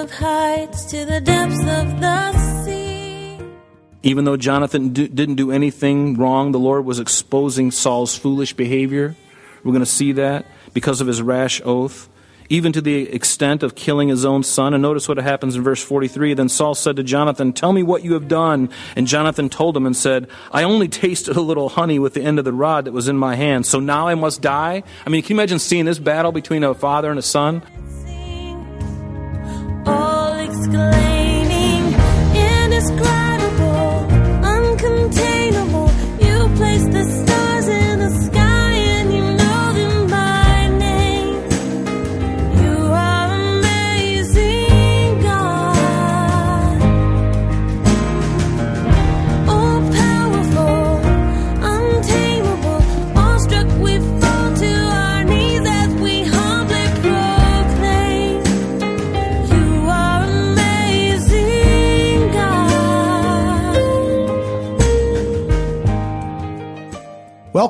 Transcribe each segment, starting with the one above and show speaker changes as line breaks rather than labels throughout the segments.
of heights to the depths of the sea.
Even though Jonathan didn't do anything wrong, the Lord was exposing Saul's foolish behavior. We're going to see that because of his rash oath, even to the extent of killing his own son. And notice what happens in verse 43. Then Saul said to Jonathan, Tell me what you have done. And Jonathan told him and said, I only tasted a little honey with the end of the rod that was in my hand. So now I must die? I mean, can you imagine seeing this battle between a father and a son?
All exclaiming, indescribable,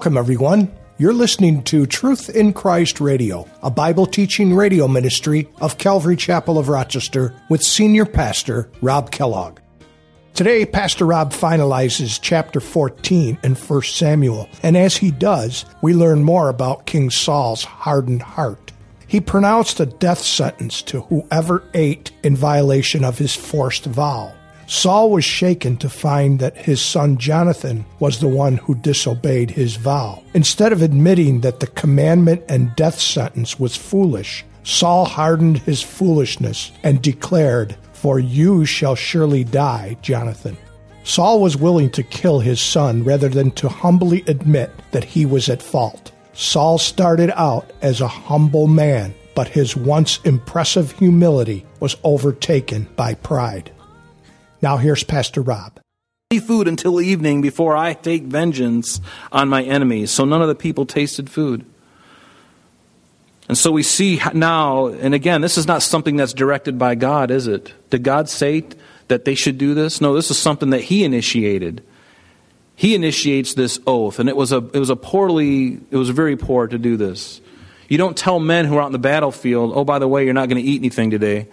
Welcome, everyone. You're listening to Truth in Christ Radio, a Bible teaching radio ministry of Calvary Chapel of Rochester with Senior Pastor Rob Kellogg. Today, Pastor Rob finalizes chapter 14 in 1 Samuel, and as he does, we learn more about King Saul's hardened heart. He pronounced a death sentence to whoever ate in violation of his forced vow. Saul was shaken to find that his son Jonathan was the one who disobeyed his vow. Instead of admitting that the commandment and death sentence was foolish, Saul hardened his foolishness and declared, For you shall surely die, Jonathan. Saul was willing to kill his son rather than to humbly admit that he was at fault. Saul started out as a humble man, but his once impressive humility was overtaken by pride. Now here's Pastor Rob.
food until evening before I take vengeance on my enemies. So none of the people tasted food. And so we see now, and again, this is not something that's directed by God, is it? Did God say that they should do this? No, this is something that He initiated. He initiates this oath, and it was a it was a poorly it was very poor to do this. You don't tell men who are out in the battlefield, oh, by the way, you're not going to eat anything today.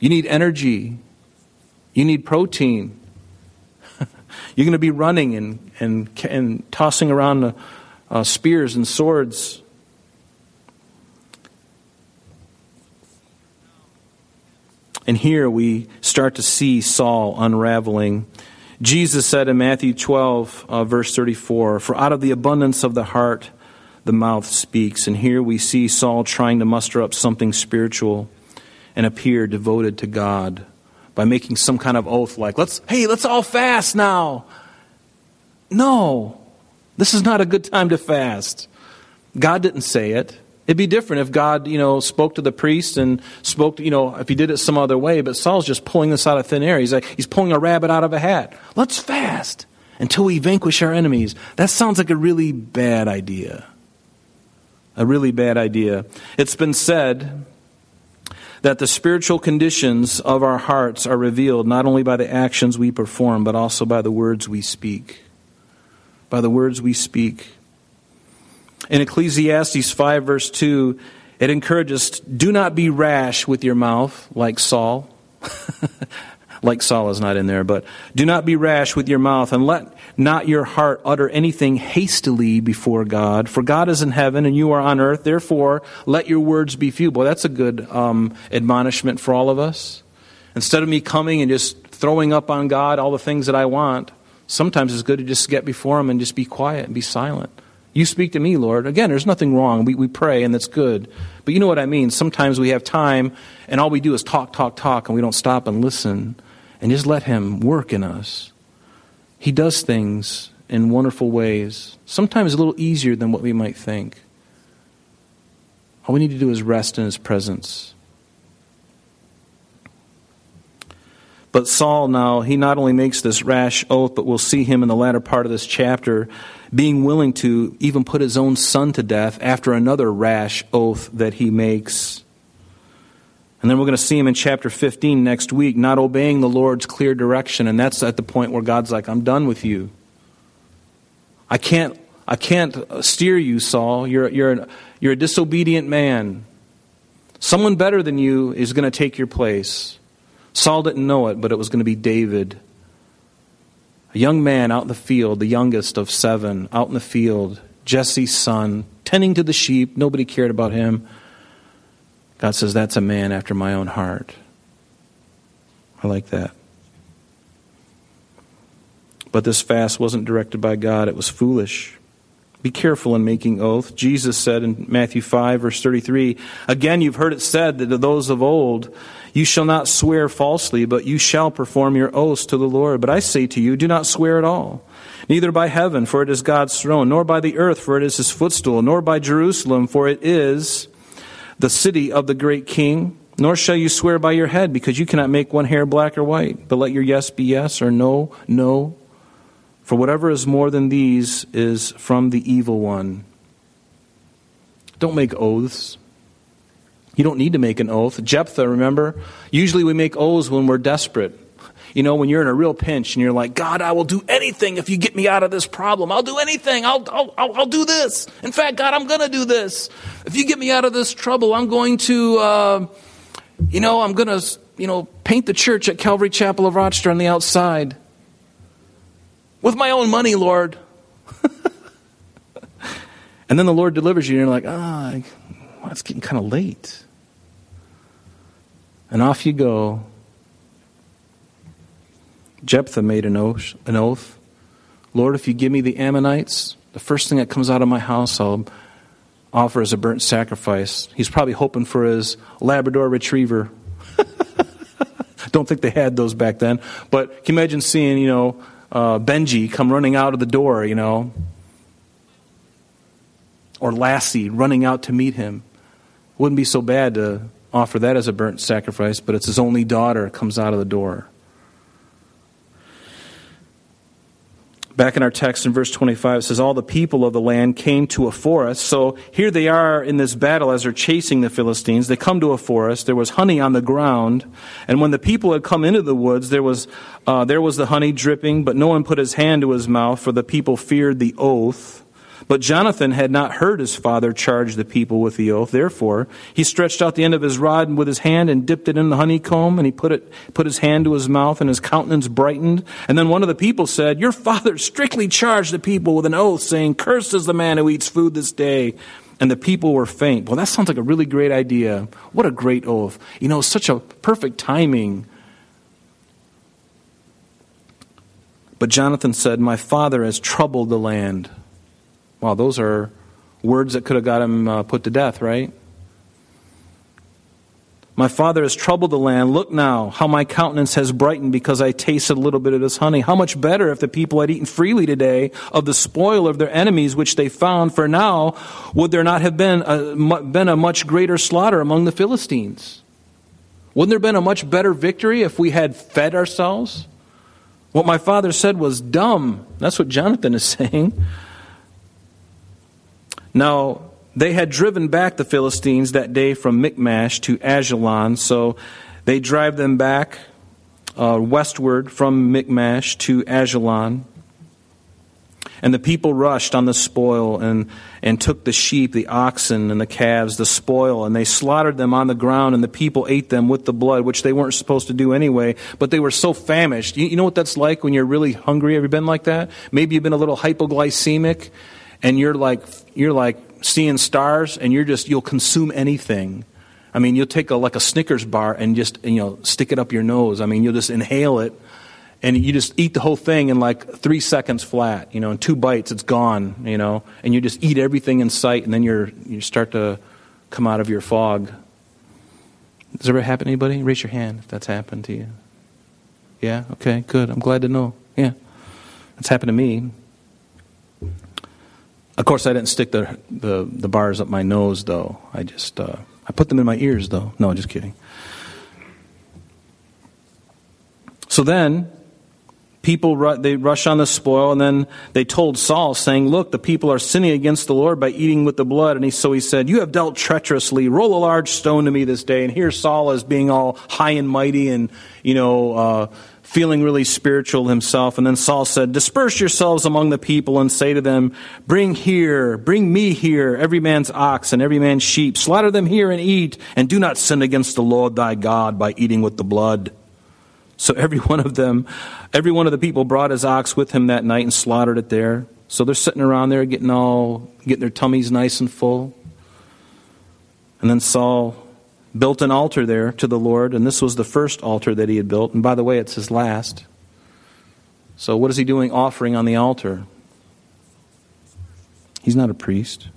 You need energy. You need protein. You're going to be running and, and, and tossing around uh, uh, spears and swords. And here we start to see Saul unraveling. Jesus said in Matthew 12, uh, verse 34, For out of the abundance of the heart the mouth speaks. And here we see Saul trying to muster up something spiritual and appear devoted to God by making some kind of oath like, let's, hey, let's all fast now. No, this is not a good time to fast. God didn't say it. It'd be different if God, you know, spoke to the priest and spoke, to, you know, if he did it some other way, but Saul's just pulling this out of thin air. He's like, he's pulling a rabbit out of a hat. Let's fast until we vanquish our enemies. That sounds like a really bad idea. A really bad idea. It's been said that the spiritual conditions of our hearts are revealed not only by the actions we perform, but also by the words we speak. By the words we speak. In Ecclesiastes 5, verse 2, it encourages do not be rash with your mouth, like Saul. like Saul is not in there, but do not be rash with your mouth, and let not your heart utter anything hastily before God. For God is in heaven, and you are on earth. Therefore, let your words be few. Boy, that's a good um, admonishment for all of us. Instead of me coming and just throwing up on God all the things that I want, sometimes it's good to just get before Him and just be quiet and be silent. You speak to me, Lord. Again, there's nothing wrong. We, we pray, and that's good. But you know what I mean? Sometimes we have time, and all we do is talk, talk, talk, and we don't stop and listen and just let Him work in us. He does things in wonderful ways, sometimes a little easier than what we might think. All we need to do is rest in His presence. But Saul now, he not only makes this rash oath, but we'll see him in the latter part of this chapter being willing to even put his own son to death after another rash oath that he makes. And then we're going to see him in chapter 15 next week, not obeying the Lord's clear direction. And that's at the point where God's like, I'm done with you. I can't, I can't uh, steer you, Saul. You're, you're, you're a disobedient man. Someone better than you is going to take your place. Saul didn't know it, but it was going to be David. A young man out in the field, the youngest of seven, out in the field, Jesse's son, tending to the sheep. Nobody cared about him. God says, That's a man after my own heart. I like that. But this fast wasn't directed by God, it was foolish. Be careful in making oath. Jesus said in Matthew 5, verse 33 Again, you've heard it said that to those of old, You shall not swear falsely, but you shall perform your oaths to the Lord. But I say to you, do not swear at all. Neither by heaven, for it is God's throne, nor by the earth, for it is his footstool, nor by Jerusalem, for it is the city of the great king. Nor shall you swear by your head, because you cannot make one hair black or white. But let your yes be yes, or no, no. For whatever is more than these is from the evil one. Don't make oaths. You don't need to make an oath. Jephthah, remember? Usually we make oaths when we're desperate. You know, when you're in a real pinch and you're like, God, I will do anything if you get me out of this problem. I'll do anything. I'll, I'll, I'll, I'll do this. In fact, God, I'm going to do this. If you get me out of this trouble, I'm going to, uh, you know, I'm going to, you know, paint the church at Calvary Chapel of Rochester on the outside with my own money, Lord. and then the Lord delivers you, and you're like, ah, oh, it's getting kind of late. And off you go. Jephthah made an oath, an oath. Lord, if you give me the Ammonites, the first thing that comes out of my house, I'll offer as a burnt sacrifice. He's probably hoping for his Labrador retriever. Don't think they had those back then. But can you imagine seeing, you know, uh, Benji come running out of the door, you know, or Lassie running out to meet him. Wouldn't be so bad to offer that as a burnt sacrifice, but it's his only daughter comes out of the door. Back in our text in verse 25, it says, All the people of the land came to a forest. So here they are in this battle as they're chasing the Philistines. They come to a forest. There was honey on the ground. And when the people had come into the woods, there was, uh, there was the honey dripping, but no one put his hand to his mouth, for the people feared the oath. But Jonathan had not heard his father charge the people with the oath. Therefore, he stretched out the end of his rod with his hand and dipped it in the honeycomb, and he put it put his hand to his mouth, and his countenance brightened. And then one of the people said, Your father strictly charged the people with an oath, saying, Cursed is the man who eats food this day. And the people were faint. Well, that sounds like a really great idea. What a great oath. You know, such a perfect timing. But Jonathan said, My father has troubled the land. Wow, those are words that could have got him uh, put to death, right? My father has troubled the land. Look now, how my countenance has brightened because I tasted a little bit of this honey. How much better if the people had eaten freely today of the spoil of their enemies which they found, for now would there not have been a, been a much greater slaughter among the Philistines? Wouldn't there have been a much better victory if we had fed ourselves? What my father said was dumb. That's what Jonathan is saying. Now, they had driven back the Philistines that day from Michmash to Ajalon, so they drive them back uh, westward from Michmash to Ajalon. And the people rushed on the spoil and, and took the sheep, the oxen, and the calves, the spoil, and they slaughtered them on the ground, and the people ate them with the blood, which they weren't supposed to do anyway, but they were so famished. You, you know what that's like when you're really hungry? Have you been like that? Maybe you've been a little hypoglycemic, and you're like you're like seeing stars and you're just you'll consume anything. I mean you'll take a like a snickers bar and just you know stick it up your nose. I mean you'll just inhale it and you just eat the whole thing in like three seconds flat you know in two bites it's gone you know and you just eat everything in sight and then you're you start to come out of your fog. Does that ever happen to anybody? Raise your hand if that's happened to you. Yeah? Okay good. I'm glad to know. Yeah. It's happened to me of course, I didn't stick the, the, the bars up my nose, though. I just uh, I put them in my ears, though. No, I'm just kidding. So then, people they rush on the spoil, and then they told Saul, saying, "Look, the people are sinning against the Lord by eating with the blood." And he, so he said, "You have dealt treacherously. Roll a large stone to me this day." And here Saul is being all high and mighty, and you know. Uh, feeling really spiritual himself. And then Saul said, Disperse yourselves among the people and say to them, Bring here, bring me here, every man's ox and every man's sheep. Slaughter them here and eat, and do not sin against the Lord thy God by eating with the blood. So every one of them, every one of the people brought his ox with him that night and slaughtered it there. So they're sitting around there getting all, getting their tummies nice and full. And then Saul built an altar there to the Lord, and this was the first altar that he had built. And by the way, it's his last. So what is he doing offering on the altar? He's not a priest.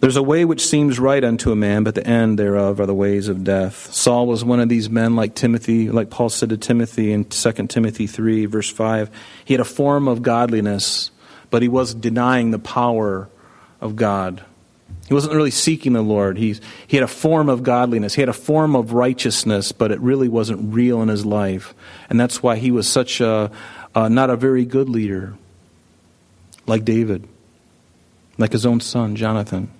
There's a way which seems right unto a man, but the end thereof are the ways of death. Saul was one of these men like Timothy, like Paul said to Timothy in 2 Timothy 3, verse 5. He had a form of godliness, but he was denying the power of God. He wasn't really seeking the Lord. He, he had a form of godliness. He had a form of righteousness, but it really wasn't real in his life. And that's why he was such a, uh, not a very good leader, like David, like his own son, Jonathan.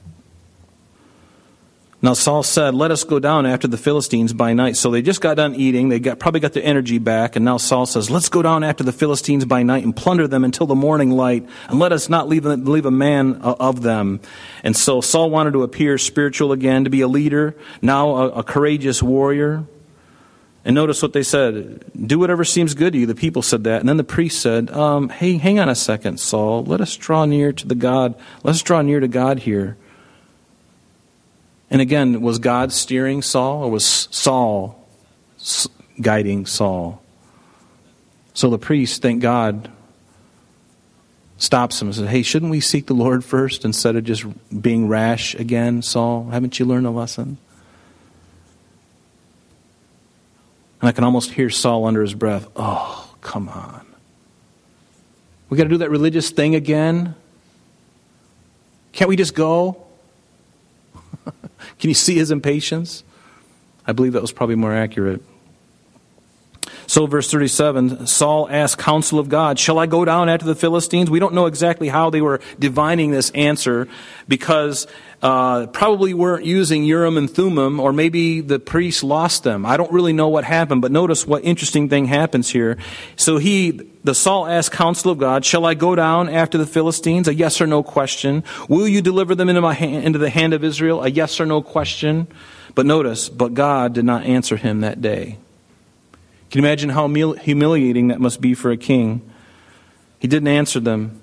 Now Saul said, "Let us go down after the Philistines by night." So they just got done eating; they got probably got their energy back, and now Saul says, "Let's go down after the Philistines by night and plunder them until the morning light, and let us not leave leave a man of them." And so Saul wanted to appear spiritual again, to be a leader, now a, a courageous warrior. And notice what they said: "Do whatever seems good to you." The people said that, and then the priest said, um, "Hey, hang on a second, Saul. Let us draw near to the God. Let's draw near to God here." And again, was God steering Saul or was Saul guiding Saul? So the priest, thank God, stops him and says, Hey, shouldn't we seek the Lord first instead of just being rash again, Saul? Haven't you learned a lesson? And I can almost hear Saul under his breath, Oh, come on. We got to do that religious thing again? Can't we just go? Can you see his impatience? I believe that was probably more accurate. So, verse 37 Saul asked counsel of God, Shall I go down after the Philistines? We don't know exactly how they were divining this answer because uh, probably weren't using Urim and Thummim, or maybe the priest lost them. I don't really know what happened, but notice what interesting thing happens here. So he, the Saul asked counsel of God, Shall I go down after the Philistines? A yes or no question. Will you deliver them into, my hand, into the hand of Israel? A yes or no question. But notice, but God did not answer him that day. Can you imagine how humiliating that must be for a king? He didn't answer them.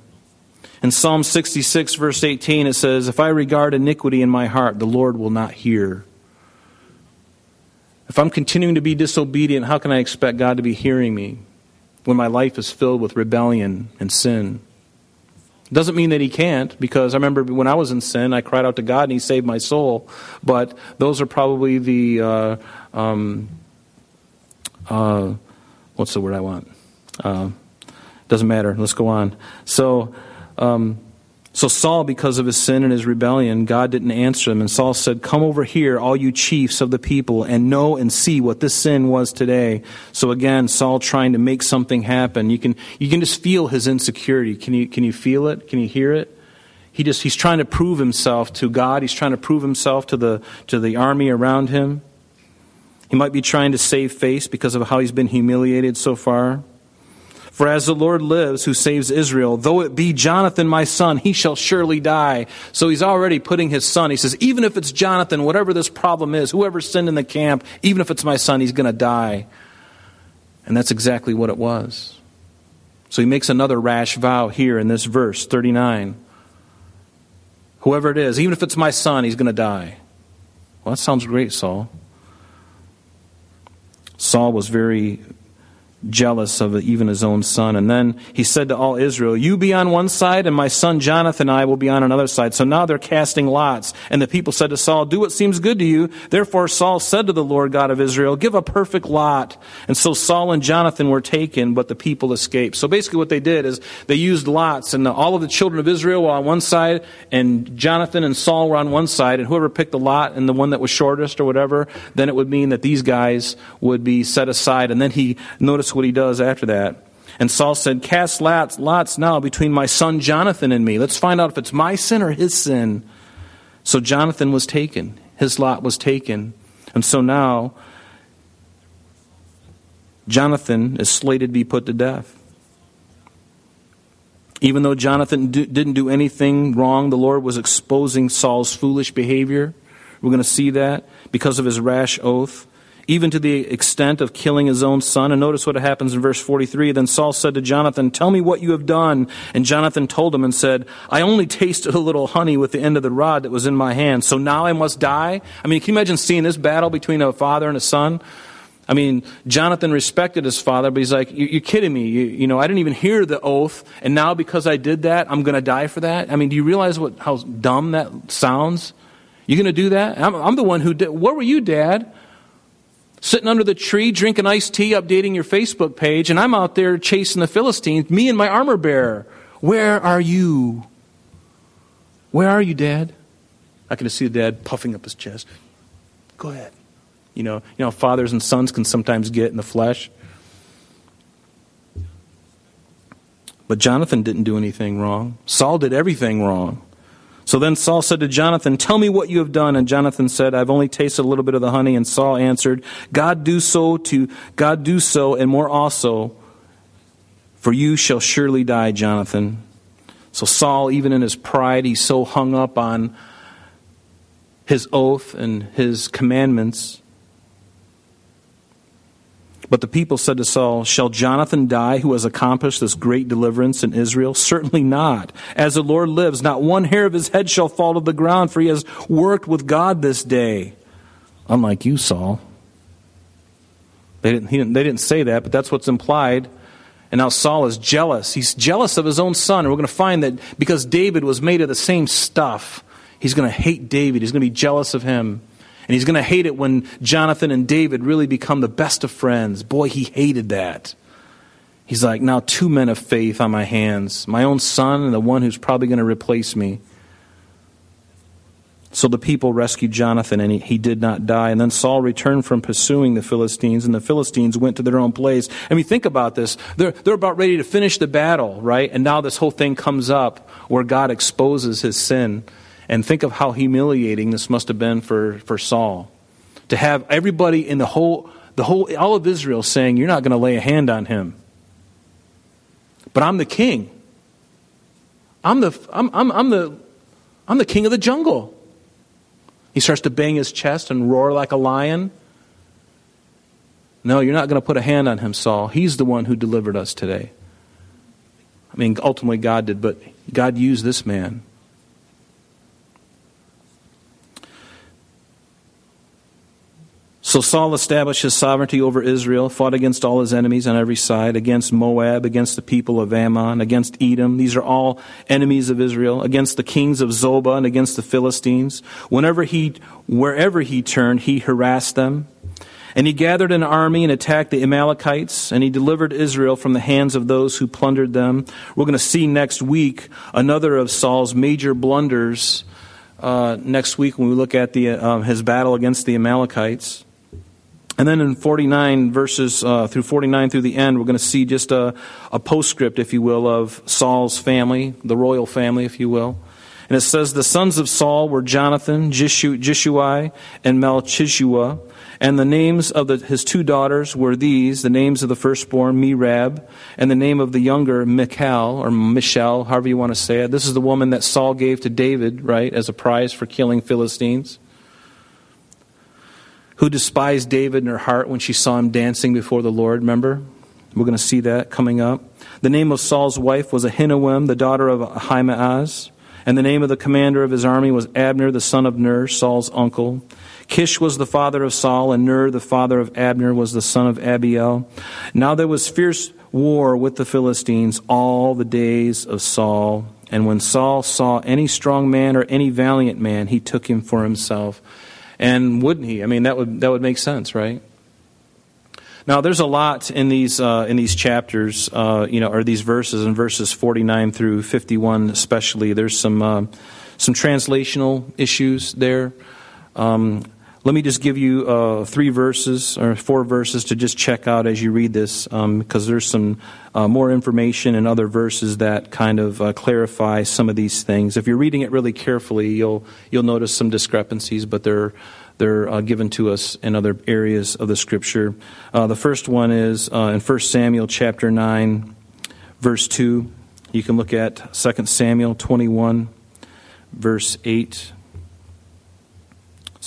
In Psalm 66, verse 18, it says, If I regard iniquity in my heart, the Lord will not hear. If I'm continuing to be disobedient, how can I expect God to be hearing me when my life is filled with rebellion and sin? It Doesn't mean that he can't, because I remember when I was in sin, I cried out to God and he saved my soul. But those are probably the, uh, um, uh, what's the word I want? Uh, doesn't matter. Let's go on. So, um, so Saul, because of his sin and his rebellion, God didn't answer him. And Saul said, Come over here, all you chiefs of the people, and know and see what this sin was today. So again, Saul trying to make something happen. You can, you can just feel his insecurity. Can you, can you feel it? Can you hear it? He just, he's trying to prove himself to God. He's trying to prove himself to the, to the army around him. He might be trying to save face because of how he's been humiliated so far. For as the Lord lives, who saves Israel, though it be Jonathan my son, he shall surely die. So he's already putting his son. He says, even if it's Jonathan, whatever this problem is, whoever sinned in the camp, even if it's my son, he's going to die. And that's exactly what it was. So he makes another rash vow here in this verse, 39. Whoever it is, even if it's my son, he's going to die. Well, that sounds great, Saul. Saul was very jealous of even his own son. And then he said to all Israel, You be on one side, and my son Jonathan and I will be on another side. So now they're casting lots. And the people said to Saul, Do what seems good to you. Therefore Saul said to the Lord God of Israel, Give a perfect lot. And so Saul and Jonathan were taken, but the people escaped. So basically what they did is they used lots, and all of the children of Israel were on one side, and Jonathan and Saul were on one side, and whoever picked the lot and the one that was shortest or whatever, then it would mean that these guys would be set aside. And then he noticed Notice what he does after that. And Saul said, Cast lots, lots now between my son Jonathan and me. Let's find out if it's my sin or his sin. So Jonathan was taken. His lot was taken. And so now Jonathan is slated to be put to death. Even though Jonathan do, didn't do anything wrong, the Lord was exposing Saul's foolish behavior. We're going to see that because of his rash oath, even to the extent of killing his own son. And notice what happens in verse 43. Then Saul said to Jonathan, Tell me what you have done. And Jonathan told him and said, I only tasted a little honey with the end of the rod that was in my hand. So now I must die? I mean, can you imagine seeing this battle between a father and a son? I mean, Jonathan respected his father, but he's like, You're kidding me. You, you know, I didn't even hear the oath, and now because I did that, I'm going to die for that? I mean, do you realize what, how dumb that sounds? You're going to do that? I'm, I'm the one who did. What were you, Dad? Sitting under the tree, drinking iced tea, updating your Facebook page, and I'm out there chasing the Philistines, me and my armor bearer. Where are you? Where are you, Dad? I can just see dad puffing up his chest. Go ahead. You know, you know, fathers and sons can sometimes get in the flesh. But Jonathan didn't do anything wrong. Saul did everything wrong. So then Saul said to Jonathan, Tell me what you have done. And Jonathan said, I've only tasted a little bit of the honey. And Saul answered, God do so to God do so, and more also, for you shall surely die, Jonathan. So Saul, even in his pride, he's so hung up on his oath and his commandments but the people said to Saul, Shall Jonathan die who has accomplished this great deliverance in Israel? Certainly not. As the Lord lives, not one hair of his head shall fall to the ground, for he has worked with God this day. Unlike you, Saul. They didn't, didn't, they didn't say that, but that's what's implied. And now Saul is jealous. He's jealous of his own son. And we're going to find that because David was made of the same stuff, he's going to hate David. He's going to be jealous of him. And he's going to hate it when Jonathan and David really become the best of friends. Boy, he hated that. He's like, now two men of faith on my hands, my own son and the one who's probably going to replace me. So the people rescued Jonathan, and he, he, did not die. And then Saul returned from pursuing the Philistines, and the Philistines went to their own place. I mean, think about this. They're, they're about ready to finish the battle, right? And now this whole thing comes up where God exposes his sin. And think of how humiliating this must have been for, for Saul. To have everybody in the whole, the whole, all of Israel saying, You're not going to lay a hand on him. But I'm the king. I'm the, I'm, I'm, I'm, the, I'm the king of the jungle. He starts to bang his chest and roar like a lion. No, you're not going to put a hand on him, Saul. He's the one who delivered us today. I mean, ultimately, God did, but God used this man. So Saul established his sovereignty over Israel, fought against all his enemies on every side, against Moab, against the people of Ammon, against Edom. These are all enemies of Israel, against the kings of Zobah and against the Philistines. Whenever he, wherever he turned, he harassed them. And he gathered an army and attacked the Amalekites, and he delivered Israel from the hands of those who plundered them. We're going to see next week another of Saul's major blunders. Uh, next week, when we look at the, uh, his battle against the Amalekites. And then in 49 verses uh, through 49 through the end, we're going to see just a, a postscript, if you will, of Saul's family, the royal family, if you will. And it says, The sons of Saul were Jonathan, Jishu, Jishui, and Malchishua. And the names of the, his two daughters were these the names of the firstborn, Merab, and the name of the younger, Michal, or Michelle, however you want to say it. This is the woman that Saul gave to David, right, as a prize for killing Philistines who despised David in her heart when she saw him dancing before the Lord. Remember? We're going to see that coming up. The name of Saul's wife was Ahinoam, the daughter of Ahimaaz. And the name of the commander of his army was Abner, the son of Ner, Saul's uncle. Kish was the father of Saul, and Ner, the father of Abner, was the son of Abiel. Now there was fierce war with the Philistines all the days of Saul. And when Saul saw any strong man or any valiant man, he took him for himself. And wouldn't he? I mean, that would, that would make sense, right? Now, there's a lot in these uh, in these chapters, uh, you know, or these verses, in verses 49 through 51, especially. There's some uh, some translational issues there. Um, let me just give you uh, three verses or four verses to just check out as you read this, because um, there's some uh, more information in other verses that kind of uh, clarify some of these things. If you're reading it really carefully, you'll you'll notice some discrepancies, but they're they're uh, given to us in other areas of the Scripture. Uh, the first one is uh, in 1 Samuel chapter 9, verse 2. You can look at 2 Samuel 21, verse 8.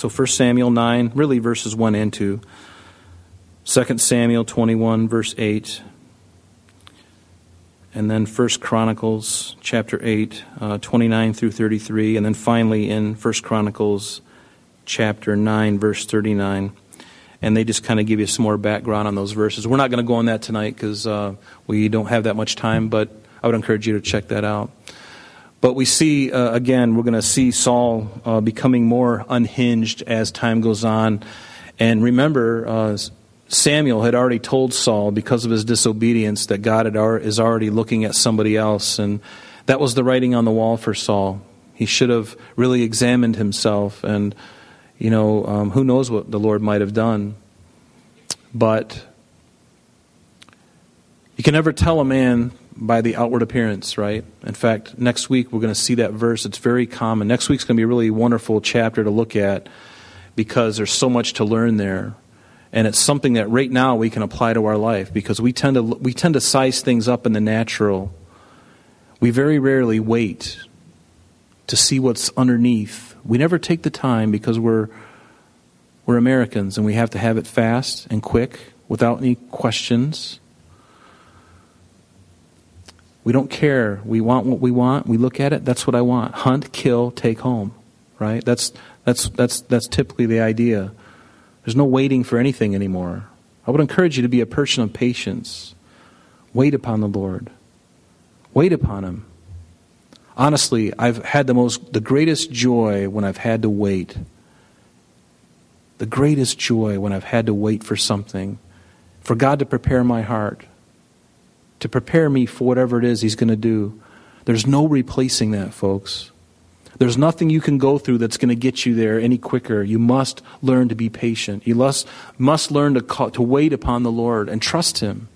So 1 Samuel 9, really verses 1 and 2. 2 Samuel 21, verse 8 and then First Chronicles chapter 8, uh, 29 through 33, and then finally in First Chronicles chapter 9, verse 39. And they just kind of give you some more background on those verses. We're not going to go on that tonight because uh, we don't have that much time, but I would encourage you to check that out. But we see, uh, again, we're going to see Saul uh, becoming more unhinged as time goes on. And remember, uh, Samuel had already told Saul because of his disobedience that God had, is already looking at somebody else. And that was the writing on the wall for Saul. He should have really examined himself. And, you know, um, who knows what the Lord might have done. But you can never tell a man by the outward appearance, right? In fact, next week we're going to see that verse. It's very common. Next week's going to be a really wonderful chapter to look at because there's so much to learn there and it's something that right now we can apply to our life because we tend to we tend to size things up in the natural we very rarely wait to see what's underneath we never take the time because we're we're Americans and we have to have it fast and quick without any questions we don't care we want what we want we look at it that's what I want hunt kill take home right that's that's that's that's typically the idea there's no waiting for anything anymore. I would encourage you to be a person of patience. Wait upon the Lord. Wait upon Him. Honestly, I've had the most, the greatest joy when I've had to wait. The greatest joy when I've had to wait for something, for God to prepare my heart, to prepare me for whatever it is He's going to do. There's no replacing that, folks. There's nothing you can go through that's going to get you there any quicker. You must learn to be patient. You must, must learn to, call, to wait upon the Lord and trust Him.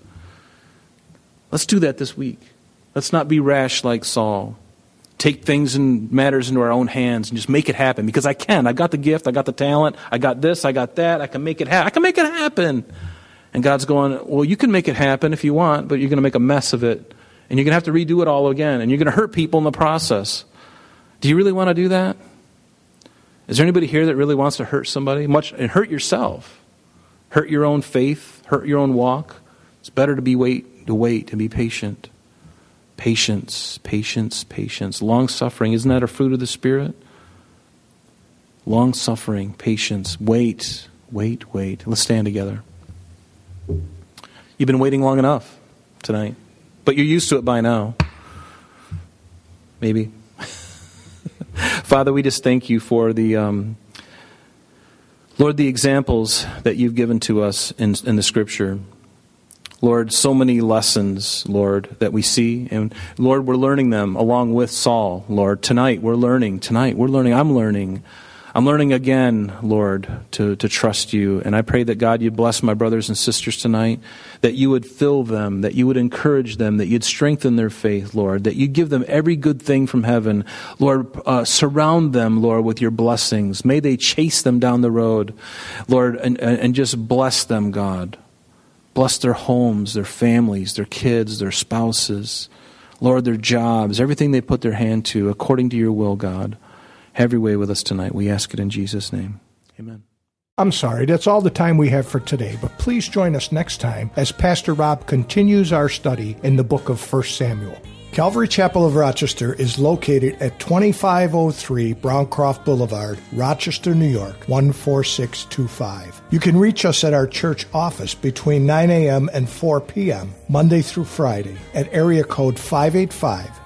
Let's do that this week. Let's not be rash like Saul. Take things and matters into our own hands and just make it happen because I can. I got the gift, I got the talent, I got this, I got that, I can make it happen. I can make it happen. And God's going, Well, you can make it happen if you want, but you're going to make a mess of it. And you're going to have to redo it all again. And you're going to hurt people in the process. Do you really want to do that? Is there anybody here that really wants to hurt somebody? Much and hurt yourself. Hurt your own faith, hurt your own walk. It's better to be wait to wait and be patient. Patience, patience, patience. Long suffering, isn't that a fruit of the Spirit? Long suffering, patience. Wait, wait, wait. Let's stand together. You've been waiting long enough tonight, but you're used to it by now. Maybe. Father, we just thank you for the, um, Lord, the examples that you've given to us in, in the Scripture. Lord, so many lessons, Lord, that we see. And Lord, we're learning them along with Saul, Lord. Tonight, we're learning. Tonight, we're learning. I'm learning. I'm learning again, Lord, to, to trust you. And I pray that, God, you bless my brothers and sisters tonight, that you would fill them, that you would encourage them, that you'd strengthen their faith, Lord, that you give them every good thing from heaven. Lord, uh, surround them, Lord, with your blessings. May they chase them down the road, Lord, and, and just bless them, God. Bless their homes, their families, their kids, their spouses. Lord, their jobs, everything they put their hand to, according to your will, God. Have your way with us tonight. We ask it in Jesus' name. Amen.
I'm sorry, that's all the time we have for today, but please join us next time as Pastor Rob continues our study in the book of 1 Samuel. Calvary Chapel of Rochester is located at 2503 Browncroft Boulevard, Rochester, New York, 14625. You can reach us at our church office between 9 a.m. and 4 p.m., Monday through Friday, at area code 585